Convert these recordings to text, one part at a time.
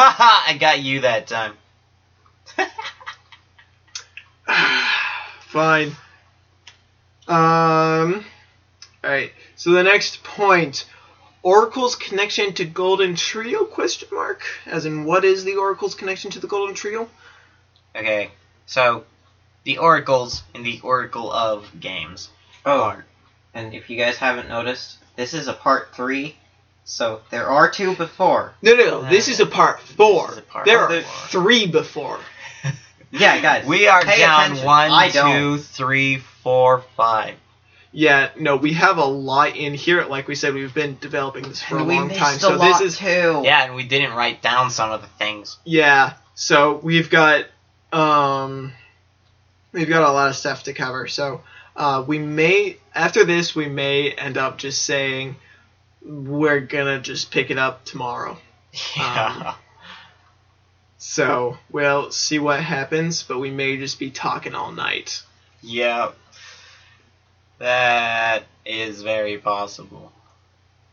Haha, I got you that time. Fine. Um. Alright, so the next point. Oracle's connection to Golden Trio? Question mark. As in, what is the Oracle's connection to the Golden Trio? Okay, so the oracles in the Oracle of games. Oh, and if you guys haven't noticed, this is a part three, so there are two before. No, no, no. This is a part four. A part there four. are three before. Yeah, guys. We are pay down attention. one, I don't. two, three, four, five. Yeah, no, we have a lot in here. Like we said, we've been developing this for a And we long time. a So lot this is too. Yeah, and we didn't write down some of the things. Yeah. So we've got um we've got a lot of stuff to cover. So uh, we may after this we may end up just saying we're gonna just pick it up tomorrow. Yeah. Um, so we'll see what happens, but we may just be talking all night. Yep. That is very possible.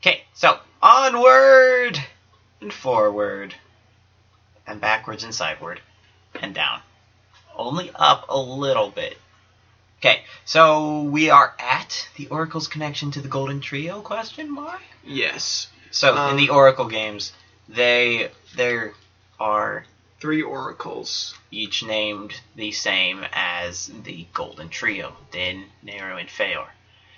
Okay, so onward and forward and backwards and sideward and down. Only up a little bit. Okay, so we are at the Oracle's connection to the Golden Trio question mark? Yes. So in Um, the Oracle games, they there are Three oracles. each named the same as the Golden Trio, Din, Nayru, and Farore.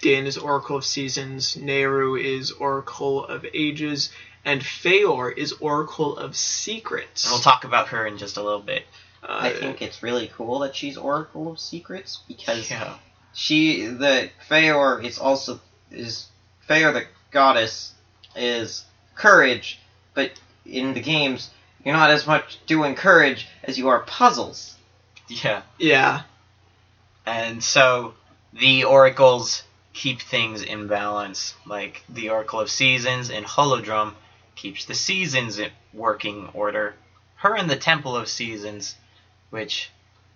Din is Oracle of Seasons, Nayru is Oracle of Ages, and Farore is Oracle of Secrets. And we'll talk about her in just a little bit. Uh, I think it's really cool that she's Oracle of Secrets because Yeah. she the Farore is also is Farore the goddess is courage, but in the games you're not as much doing courage as you are puzzles. Yeah. yeah. And so the oracles keep things in balance. Like the Oracle of Seasons in Holodrum keeps the seasons in working order. Her in the Temple of Seasons, which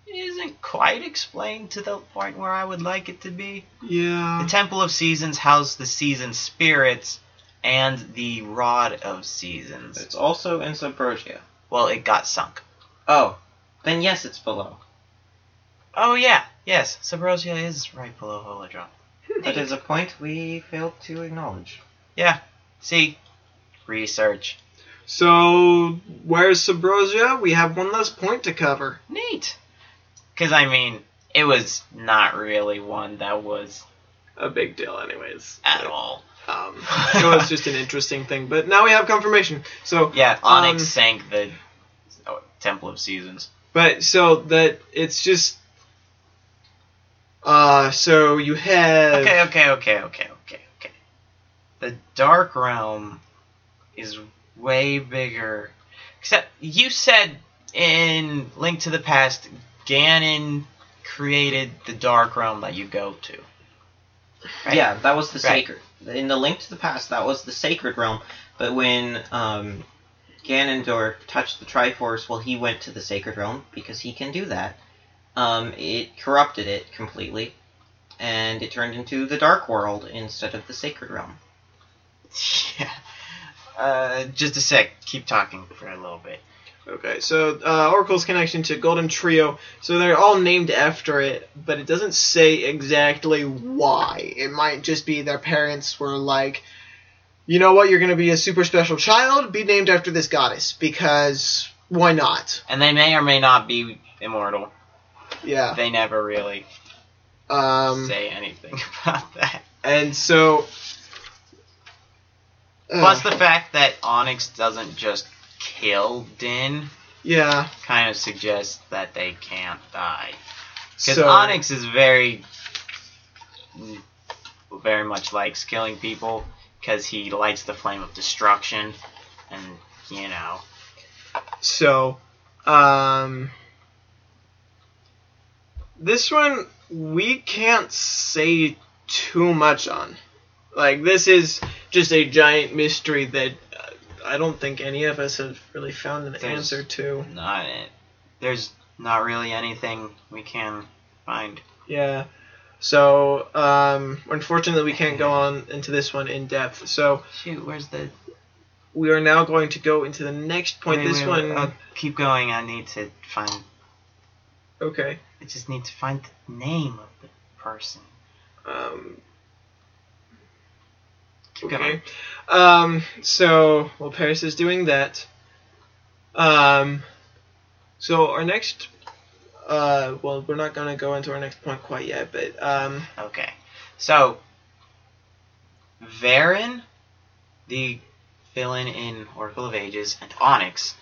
isn't quite explained to the point where I would like it to be. Yeah. The Temple of Seasons housed the season spirits and the Rod of Seasons. It's also in Subrosia. Well, it got sunk. Oh, then yes, it's below. Oh yeah, yes, Subrosia is right below Holodrum. That is a point we failed to acknowledge. Yeah, see, research. So, where's Subrosia? We have one less point to cover. Neat. Because, I mean, it was not really one that was A big deal, anyways. at all. Um, it was just an interesting thing, but now we have confirmation. So, Yeah, Onyx Um, sank the oh, Temple of Seasons. but so that it's just. Uh, so you have. Okay, okay, okay, okay, okay, okay. The Dark Realm is way bigger. Except, you said in Link to the Past, Ganon created the Dark Realm that you go to. Right? Yeah, that was the Right. sacred. In the Link to the Past, that was the sacred realm. But when um, Ganondorf touched the Triforce, well, he went to the sacred realm because he can do that. Um, it corrupted it completely, and it turned into the Dark World instead of the sacred realm. Yeah. Uh, just a sec. Keep talking for a little bit. Okay, so uh, Oracle's connection to Golden Trio. So they're all named after it, but it doesn't say exactly why. It might just be their parents were like, you know what, you're going to be a super special child, be named after this goddess, because why not? And they may or may not be immortal. Yeah. They never really Um, say anything about that. and so. Uh, Plus, the fact that Onyx doesn't just kill Din yeah. kind of suggests that they can't die. Because So, Onyx is very, very much likes killing people because he lights the flame of destruction, and you know, So, um, this one we can't say too much on. Like this is just a giant mystery that uh, I don't think any of us have really found an There's- answer to. not there's not really anything we can find. Yeah. So, um, unfortunately, we can't go on into this one in depth. So, Shoot, where's the we are now going to go into the next point. Wait, this wait, one, uh, keep going. I need to find. okay. I just need to find the name of the person. Um, okay. Um, so while Paris is doing that, um, so our next, uh, well, we're not gonna go into our next point quite yet, but um, Okay. So, Veran, the villain in Oracle of Ages, and Onyx,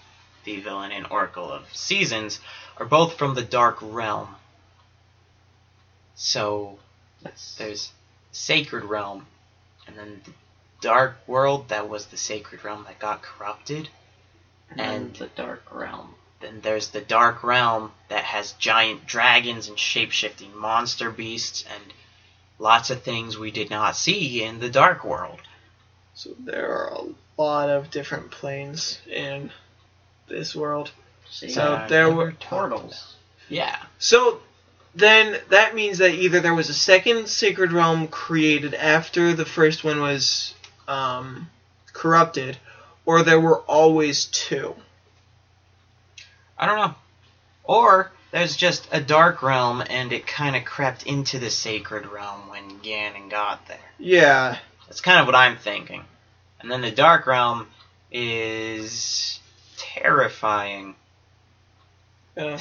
the villain in Oracle of Seasons, are both from the Dark Realm. So, That's there's Sacred Realm, and then the Dark World that was the Sacred Realm that got corrupted. and and- the Dark Realm. Then there's the Dark Realm that has giant dragons and shape-shifting monster beasts and lots of things we did not see in the Dark World. so there are a lot of different planes in this world. See, So uh, there were- turtles. Yeah. So then that means that either there was a second sacred realm created after the first one was um, corrupted, or there were always two. I don't know. Or there's just a Dark Realm and it kind of crept into the Sacred Realm when Ganon got there. Yeah. That's kind of what I'm thinking. And then the Dark Realm is terrifying. Uh,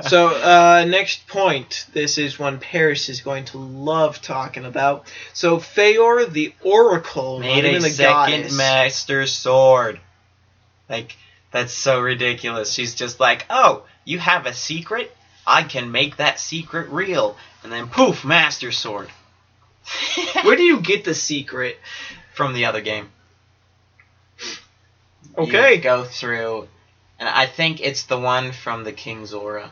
so uh, next point. This is one Paris is going to love talking about. So Farore, the Oracle, made a the second goddess. master sword. Like that's so ridiculous. She's just like, "Oh, you have a secret? I can make that secret real." And then poof, master sword. Where do you get the secret? From the other game. Okay. You go through and I think it's the one from the King Zora.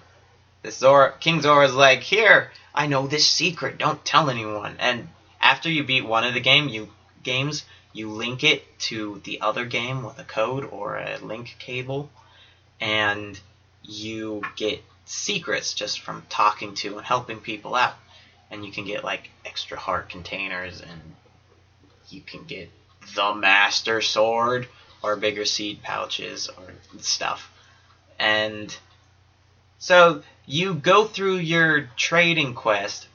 The Zora King Zora's like, "Here, I know this secret. Don't tell anyone." And after you beat one of the game, you games, you link it to the other game with a code or a link cable, and you get secrets just from talking to and helping people out. And you can get like extra heart containers, and you can get the Master Sword or bigger seed pouches or stuff. And so you go through your trading quest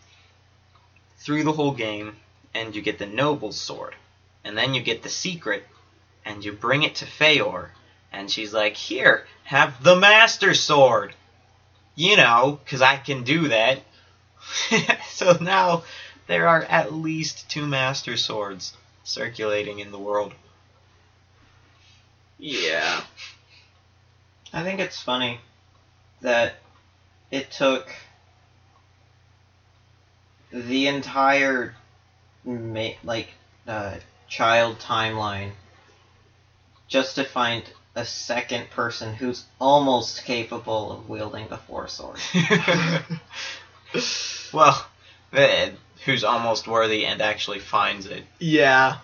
through the whole game, and you get the noble sword, and then you get the secret, and you bring it to Farore, and she's like, "Here, have the master sword." You know, because I can do that. so now there are at least two master swords circulating in the world. Yeah. I think it's funny that it took the entire ma- like uh, child timeline just to find a second person who's almost capable of wielding the four sword. well, who's almost worthy and actually finds it. Yeah.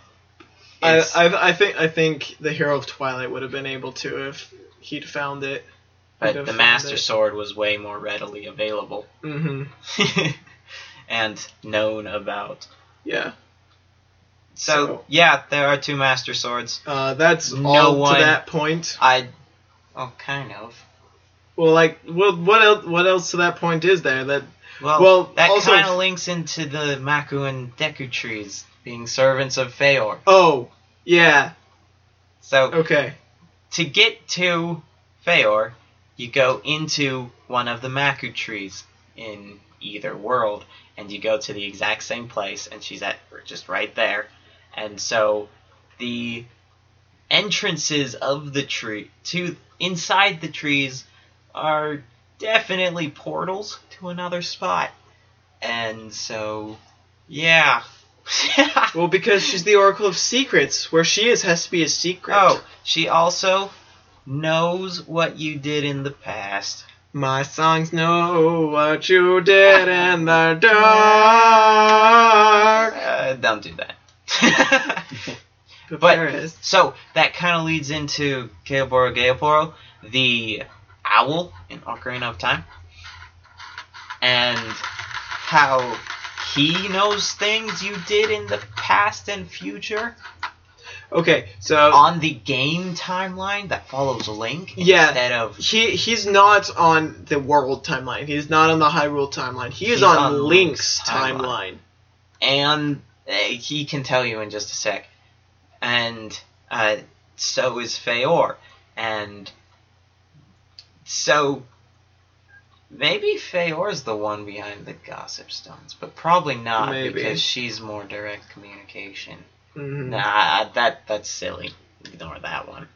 I, I I think I think the hero of Twilight would have been able to if he'd found it. but the Master it. Sword was way more readily available Mm-hmm. and known about. Yeah. So, So- yeah, there are two Master Swords. Uh, that's No all one- to that point. I, oh, kind of. Well, like, what what else? What else to that point is there? That Well, Well, that kind of links into the Maku and Deku trees being servants of Farore. oh yeah So, okay to get to Farore, you go into one of the Maku trees in either world, and you go to the exact same place, and she's at just right there. And so the entrances of the tree to inside the trees are definitely portals to another spot. And so, yeah. well because she's the Oracle of Secrets. Where she is has to be a secret. Oh, she also knows what you did in the past. my songs know what you did in the dark. Uh, don't do that. But, But- there it is. so that kind of leads into Geoboro Geoporo, the owl in Ocarina of Time, and how he knows things you did in the past and future. Okay, so on the game timeline that follows Link Yeah. instead of he he's not on the world timeline. He's not on the Hyrule timeline. He is on, on Link's Link's timeline. timeline. and uh, he can tell you in just a sec. And uh, so is Farore, and so maybe Farore's the one behind the gossip stones, but probably not Maybe. because she's more direct communication. Mhm. Nah, that that's silly. Ignore that one.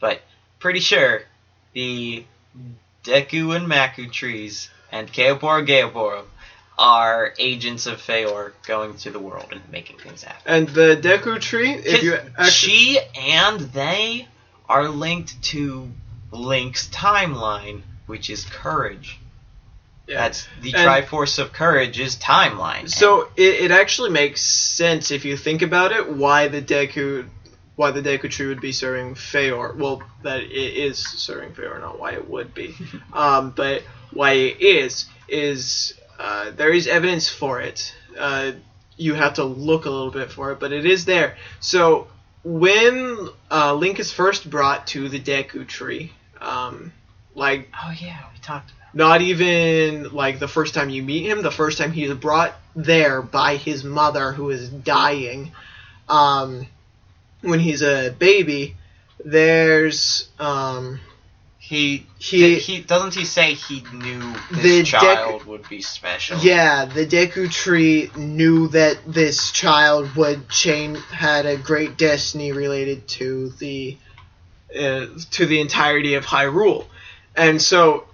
But pretty sure the Deku and Maku trees and Kaepora Gaebora are agents of Farore going to the world and making things happen. And the Deku tree, if you actually, she and they are linked to Link's timeline, which is courage. yeah. That's the And- Triforce of Courage is timeline. So it, it actually makes sense if you think about it why the Deku why the Deku tree would be serving Farore. Well, that it is serving Farore, not why it would be. um, but why it is is uh, there is evidence for it. Uh, you have to look a little bit for it, but it is there. So when uh, Link is first brought to the Deku tree, um, like oh yeah, we talked about. not even like the first time you meet him, the first time he's brought there by his mother who is dying. Um, when he's a baby, there's um, He He- he doesn't he say he knew The this Deku- child would be special. yeah, the Deku tree knew that this child would change had a great destiny related to the uh, to the entirety of Hyrule, and so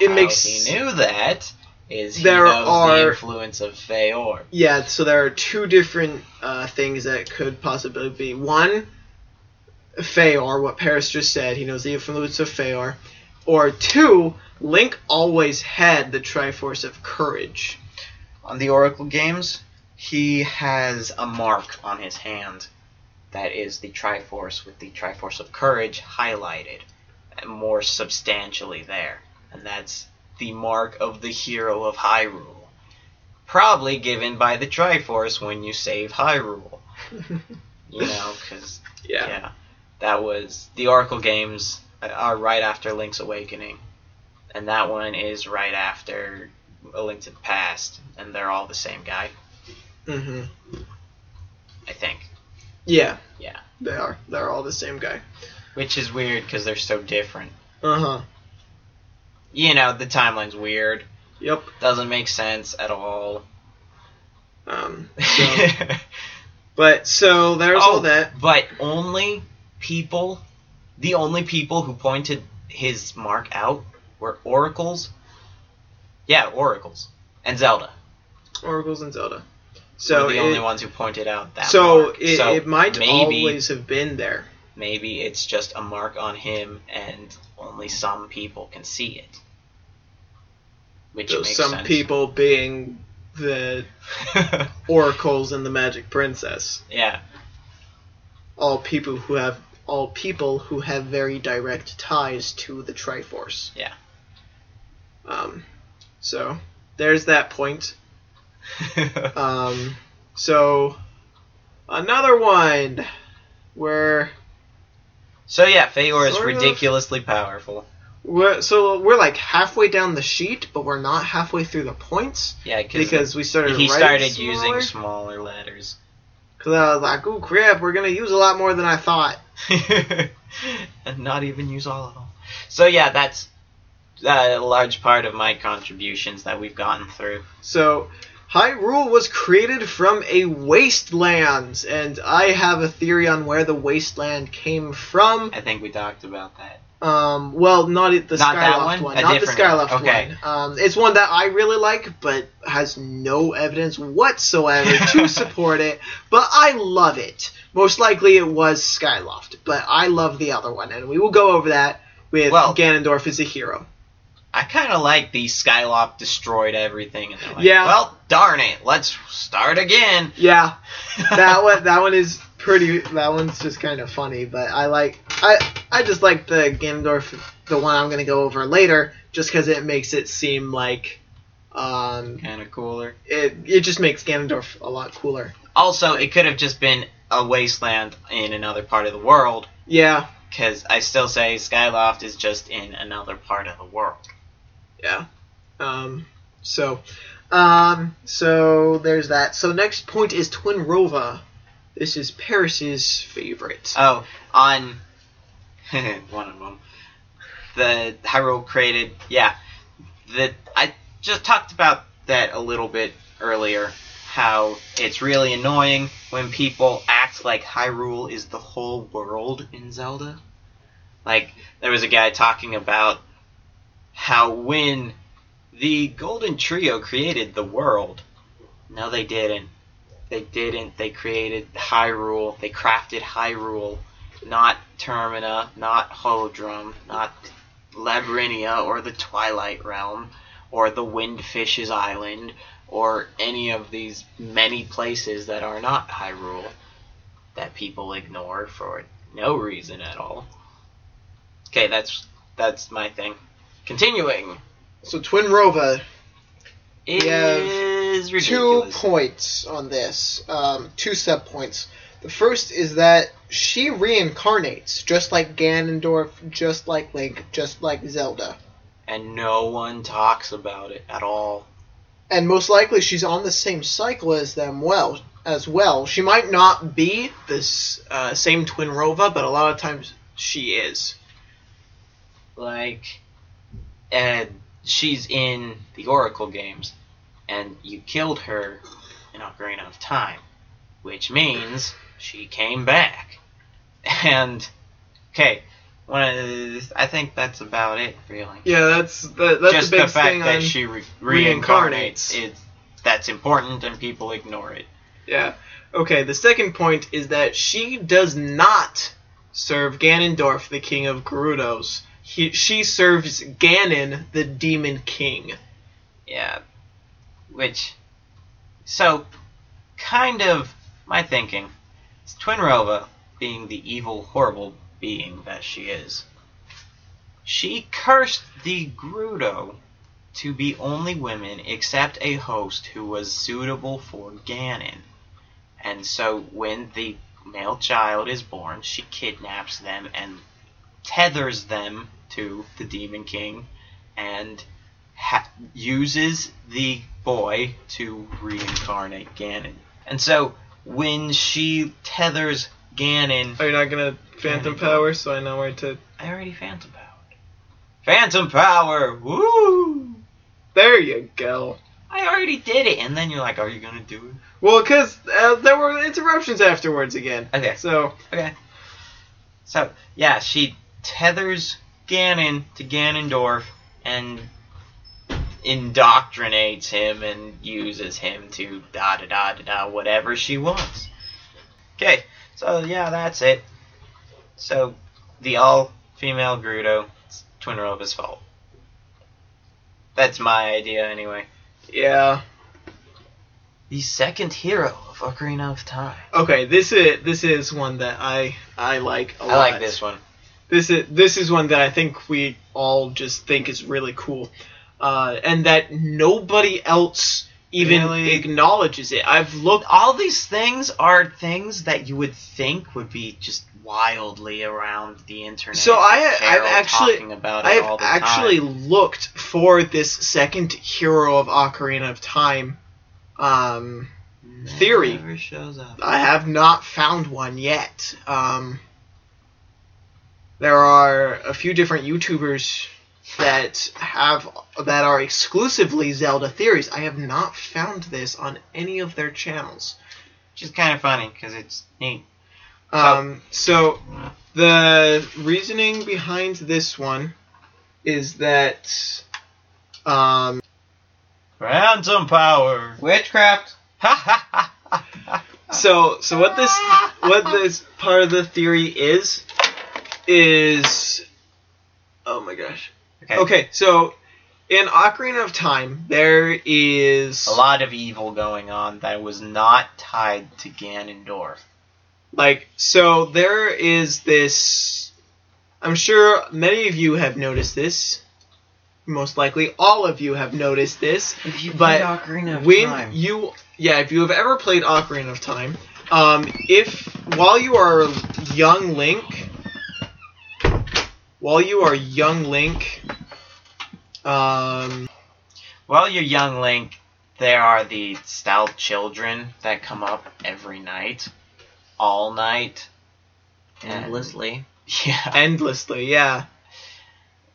it How makes he knew that is he There knows are- the influence of Farore. Yeah, so there are two different uh, things that could possibly be. One, Farore, what Paris just said, he knows the influence of Farore. Or two, Link always had the Triforce of Courage. On the Oracle games, he has a mark on his hand that is the Triforce with the Triforce of Courage highlighted more substantially there. And that's the mark of the hero of Hyrule. Probably given by the Triforce when you save Hyrule. You know, because yeah. yeah. That was the Oracle games are right after Link's Awakening, and that one is right after A Link to the Past, and they're all the same guy, hmm I think. Yeah. Yeah. They are. They're all the same guy. Which is weird because they're so different. Uh huh. You know, the timeline's weird. Yep. Doesn't make sense at all. Um, so, but so there's Oh. all that. but only people, the only people who pointed his mark out were oracles. Yeah, oracles and Zelda. Oracles and Zelda. So So the it, only ones who pointed out that. so mark. it, so it might maybe always have been there. Maybe it's just a mark on him, and only some people can see it. Which So some sense. people being the oracles and the magic princess. yeah, All people who have all people who have very direct ties to the Triforce. Yeah. Um, so there's that point. Um, so another one where so yeah, Farore is Sort of. ridiculously powerful. we're so we're like halfway down the sheet, but we're not halfway through the points Yeah, because we started. he started smaller. using smaller letters. Because I was like, "Ooh, crap! We're gonna use a lot more than I thought." and not even use all of them. So yeah, that's uh, a large part of my contributions that we've gotten through. So, Hyrule was created from a wasteland, and I have a theory on where the wasteland came from. I think we talked about that. Um, well, not it- the Not that Skyloft one? A not the Skyloft one. Okay. one. Um, it's one that I really like, but has no evidence whatsoever to support it. But I love it. Most likely, it was Skyloft, but I love the other one, and we will go over that with Well- Ganondorf as a hero. I kind of like the Skyloft destroyed everything, and they're like, Yeah. well, darn it, let's start again. Yeah, that one that one is pretty that one's just kind of funny but i like i i just like the ganondorf the one i'm gonna go over later just because it makes it seem like um kind of cooler. it it just makes ganondorf a lot cooler Also, it could have just been a wasteland in another part of the world Yeah, because I still say Skyloft is just in another part of the world. Yeah. Um, so, um, so there's that. So next point is Twin Rova. This is Paris's favorite. Oh, on one of them, the Hyrule created. Yeah, the I just talked about that a little bit earlier. How it's really annoying when people act like Hyrule is the whole world in Zelda. Like there was a guy talking about how when the Golden Trio created the world, no, they didn't. They didn't. They created Hyrule. They crafted Hyrule, not Termina, not Holodrum, not Labyrinthia or the Twilight Realm, or the Windfish's Island, or any of these many places that are not Hyrule that people ignore for no reason at all. Okay, that's that's my thing. Continuing So Twin Rova, is two ridiculous. points on this. Um, two sub points. The first is that she reincarnates, just like Ganondorf, just like Link, just like Zelda. and no one talks about it at all. and most likely she's on the same cycle as them well as well. She might not be this uh, same twin Rova, but a lot of times she is. Like, and she's in the Oracle games, and you killed her in Ocarina of Time, which means she came back. And okay, I think that's about it, really. Yeah, that's that, that's Just the the fact that she re- reincarnates. is that's important, and people ignore it. yeah. Okay. The second point is that she does not serve Ganondorf, the king of Gerudos. He, she serves Ganon, the demon king. Yeah. Which, so, kind of my thinking is Twin Rova, being the evil, horrible being that she is, she cursed the Gerudo to be only women except a host who was suitable for Ganon. And so when the male child is born, she kidnaps them and tethers them to the Demon King and ha- uses the boy to reincarnate Ganon. And so when she tethers Ganon, Are you not gonna Phantom Ganon. Power? So I know where to. I already phantom powered. Phantom power, woo! There you go. I already did it, and then you're like, "Are you gonna do it?" Well, because uh, there were interruptions afterwards again. Okay. So Okay. So yeah, she tethers Ganon to Ganondorf and indoctrinates him and uses him to da da da da da whatever she wants. Okay, so yeah, that's it. So the all female Gerudo, it's Twin Rova's fault. That's my idea anyway. yeah. The second hero of Ocarina of Time. Okay, this is this is one that I I like a lot. I like this one. This is this is one that I think we all just think is really cool, uh, and that nobody else even Really? acknowledges it. I've looked. all these things are things that you would think would be just wildly around the internet. So I- I've actually- about I've all the actually time. looked for this second hero of Ocarina of Time. Um, theory. I have not found one yet. Um, there are a few different YouTubers that have that are exclusively Zelda theories. I have not found this on any of their channels. Which is kind of funny because it's neat. Um, so the reasoning behind this one is that um, Phantom power. Witchcraft. So so what this what this part of the theory is is oh my gosh Okay. Okay, so in Ocarina of Time, there is A lot of evil going on that was not tied to Ganondorf. like so there is this. I'm sure many of you have noticed this. Most likely, all of you have noticed this. If you But played Ocarina of when Time. you yeah, if you have ever played Ocarina of Time, Um, if while you are young Link, while you are young Link, um, While you're young Link, there are the stout children that come up every night, all night. Endlessly. Yeah. endlessly, yeah,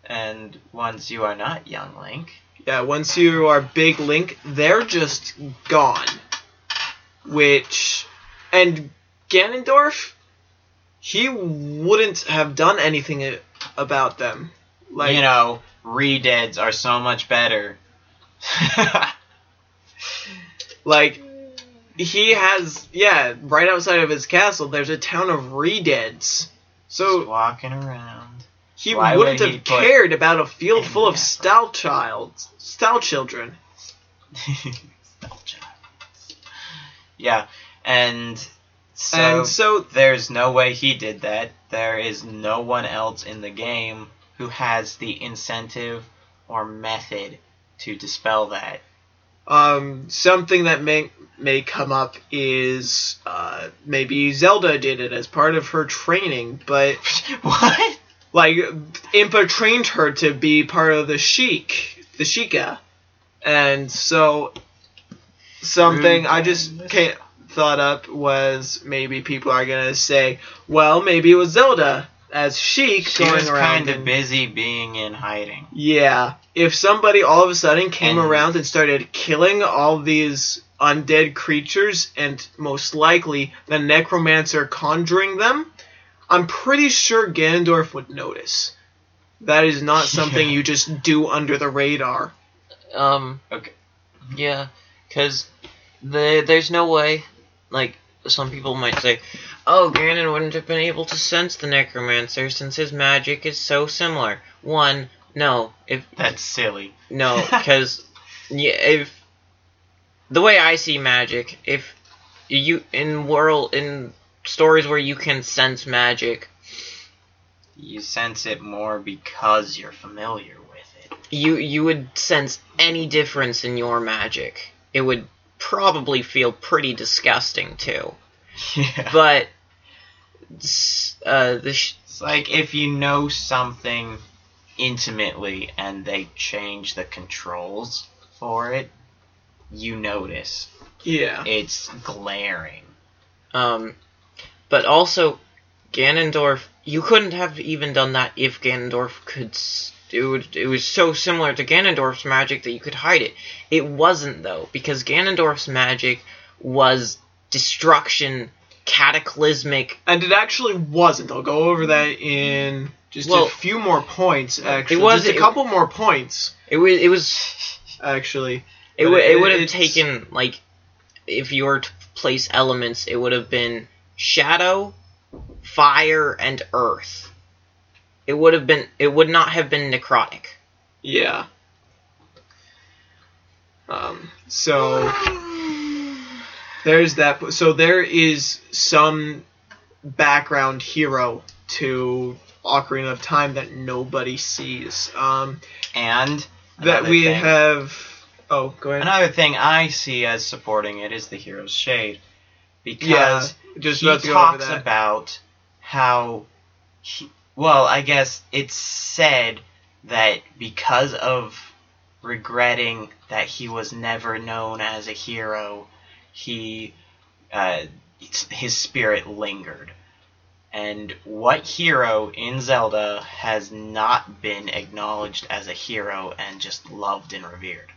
And once you are not young Link, yeah. Once you are big Link, they're just gone. Which, and Ganondorf, he wouldn't have done anything a- about them. Like, you know, re-deads are so much better. Like he has yeah, right outside of his castle there's a town of Redeads. Just So walking around. he Why wouldn't would have cared about a field full of stout child stout children. Nostalgia. yeah, and so, and so there's no way he did that. There is no one else in the game who has the incentive or method to dispel that. um something that may may come up is uh maybe Zelda did it as part of her training, but what? like Impa trained her to be part of the Sheik, the Sheikah, and so something I just came, thought up was maybe people are gonna say, well, maybe it was Zelda as Sheik She going was around. kind of busy being in hiding. yeah, if somebody all of a sudden came And- around and started killing all these undead creatures, and most likely the necromancer conjuring them, I'm pretty sure Ganondorf would notice. That is not something Yeah. you just do under the radar. Um. Okay. Yeah, because the there's no way. Like some people might say, oh, Ganon wouldn't have been able to sense the necromancer since his magic is so similar. One, no, if That's silly. no, because yeah, if the way I see magic, if you in world in stories where you can sense magic, You sense it more because you're familiar with it. you you would sense any difference in your magic. It would probably feel pretty disgusting too. Yeah. But uh, the sh- It's like if you know something intimately and they change the controls for it, you notice. Yeah. It's glaring. um, but also Ganondorf. You couldn't have even done that if Ganondorf could. s- It would. It was so similar to Ganondorf's magic that you could hide it. It wasn't though, because Ganondorf's magic was destruction, cataclysmic. And it actually wasn't. I'll go over that in just Well, a few more points, actually. It was- just a it- couple more points, It was. It was. actually. It would. It it- would have taken like, if you were to place elements, it would have been shadow, fire, and earth. It would have been. It would not have been necrotic. Yeah. Um, so there's that. So there is some background hero to Ocarina of Time that nobody sees. Um, And that we thing- have. Oh, go ahead. Another thing I see as supporting it is the hero's shade. yeah, Because just he about to go over talks about how he, well i guess it's said that because of regretting that he was never known as a hero he uh, his spirit lingered and what hero in zelda has not been acknowledged as a hero and just loved and revered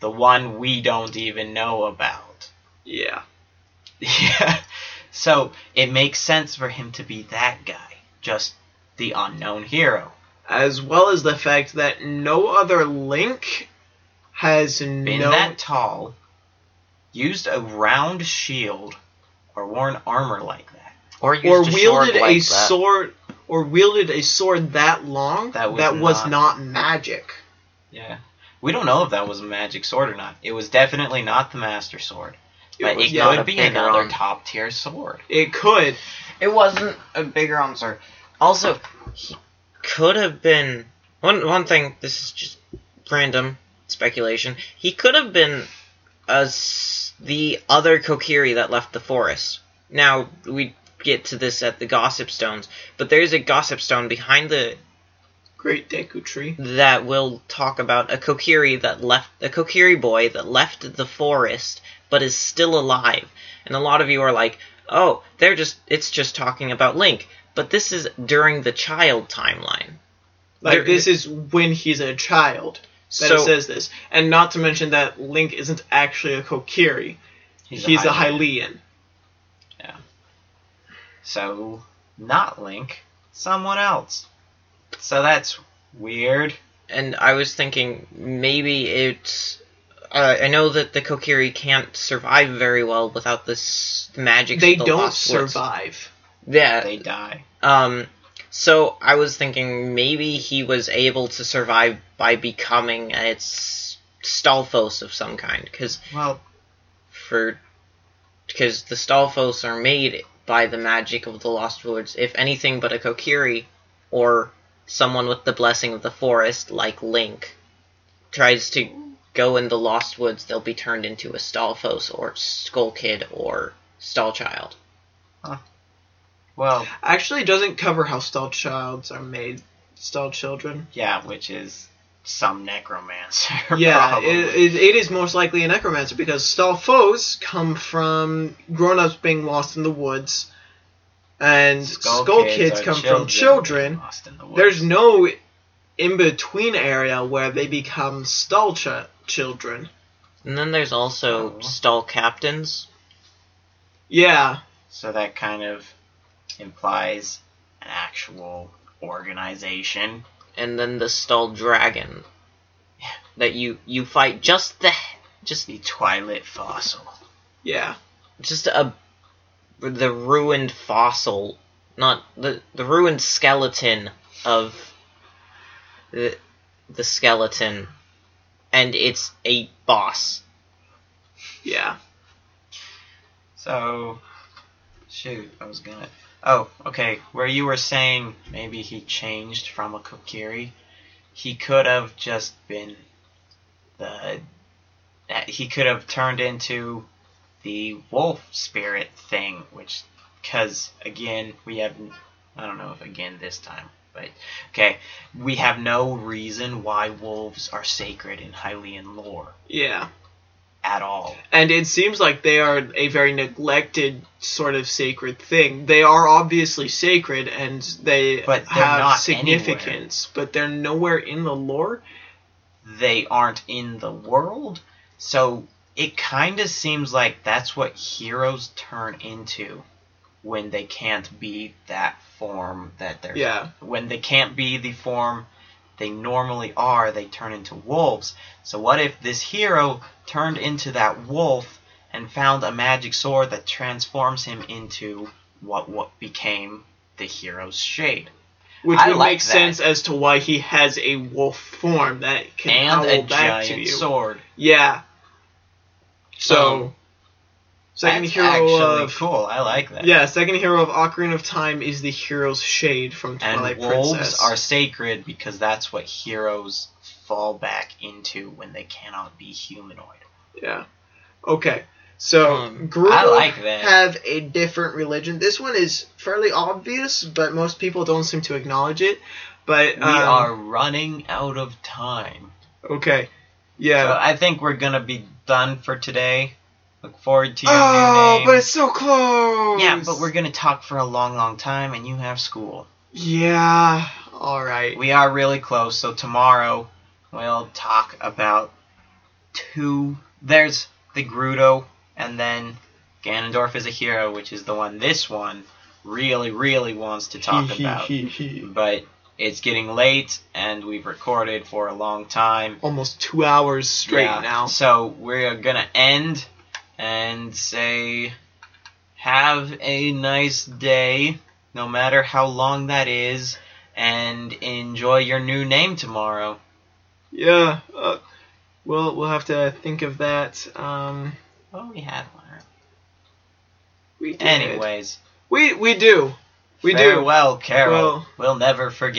the one we don't even know about yeah. yeah. So it makes sense for him to be that guy, just the unknown hero. As well as the fact that no other Link has Been no that tall, used a round shield, or worn armor like that. Or used or a sword wielded like a that. sword or wielded a sword that long That was was not- not magic. Yeah. We don't know if that was a magic sword or not. It was definitely not the Master Sword. But was it not could a be another top tier sword. It could. It wasn't a bigger answer. Also, he could have been one. One thing. This is just random speculation. He could have been as the other Kokiri that left the forest. Now we get to this at the Gossip Stones, but there's a Gossip Stone behind the Great Deku Tree. that will talk about a Kokiri that left a Kokiri boy that left the forest but is still alive. And a lot of you are like, "Oh, they're just it's just talking about Link." But this is during the child timeline. Like There- this is when he's a child that So it says this, and not to mention that Link isn't actually a Kokiri. He's, a, Hylian. Yeah. So, not Link, someone else. So that's weird. and I was thinking maybe it's. Uh, I know that the Kokiri can't survive very well without this magic. They the don't survive. Yeah. They die. Um. So I was thinking maybe he was able to survive by becoming a Stalfos of some kind, because Well, for because the Stalfos are made by the magic of the Lost Woods. If anything but a Kokiri or someone with the blessing of the forest, like Link, tries to go in the Lost Woods, they'll be turned into a Stalfos or Skull Kid or Stalchild. Huh. Well, Actually, it doesn't cover how stalled childs are made. Stalled children. yeah, which is some necromancer. Yeah, it, it, it is most likely a necromancer because Stalfos come from grown-ups being lost in the woods, and Skull, Kids, are come from children. the. There's no in-between area where they become Stall ch- children. And then there's also Oh. Stall Captains. Yeah, So that kind of implies an actual organization. and then the Stall Dragon. That you you fight just the just The Twilight Fossil. yeah. just a the ruined fossil, not the the ruined skeleton of the the skeleton, and it's a boss. Yeah. So, shoot, I was gonna. Oh, okay. Where you were saying maybe he changed from a Kokiri, he could have just been the. He could have turned into the wolf spirit thing, which, because again, we have. I don't know if again this time, but okay, we have no reason why wolves are sacred in Hylian lore Yeah. at all. And it seems like they are a very neglected sort of sacred thing. They are obviously sacred and they But have not significance, but they're nowhere in the lore. they aren't in the world. So it kind of seems like that's what heroes turn into when they can't be that form that they're Yeah. when they can't be the form they normally are, they turn into wolves. So what if this hero turned into that wolf and found a magic sword that transforms him into what what became the hero's shade Which I would like make that. sense as to why he has a wolf form that can and howl a back to giant you. sword. Yeah. So, Um, second That's hero of cool. I like that. yeah, second hero of Ocarina of Time is the hero's shade from And Twilight wolves Princess. are sacred because that's what heroes fall back into when they cannot be humanoid. Yeah. Okay. So Um, Gerudo like have a different religion. This one is fairly obvious, but most people don't seem to acknowledge it. But We um, are running out of time. okay. Yeah. So I think we're gonna be done for today. Look forward to your oh, new name. but it's so close. yeah, but we're gonna talk for a long, long time, and you have school. Yeah. All right. We are really close, so tomorrow we'll talk about two. There's the Gerudo, and then Ganondorf is a hero, which is the one this one really, really wants to talk about. But it's getting late, and we've recorded for a long time. Almost two hours straight Yeah, now. So we're gonna end and say, have a nice day, no matter how long that is, and enjoy your new name tomorrow. Yeah. Uh, we'll we'll have to think of that. Um, Well, we had one. we did. Anyways, we we do. We do. farewell, Carol. Well- we'll never forget.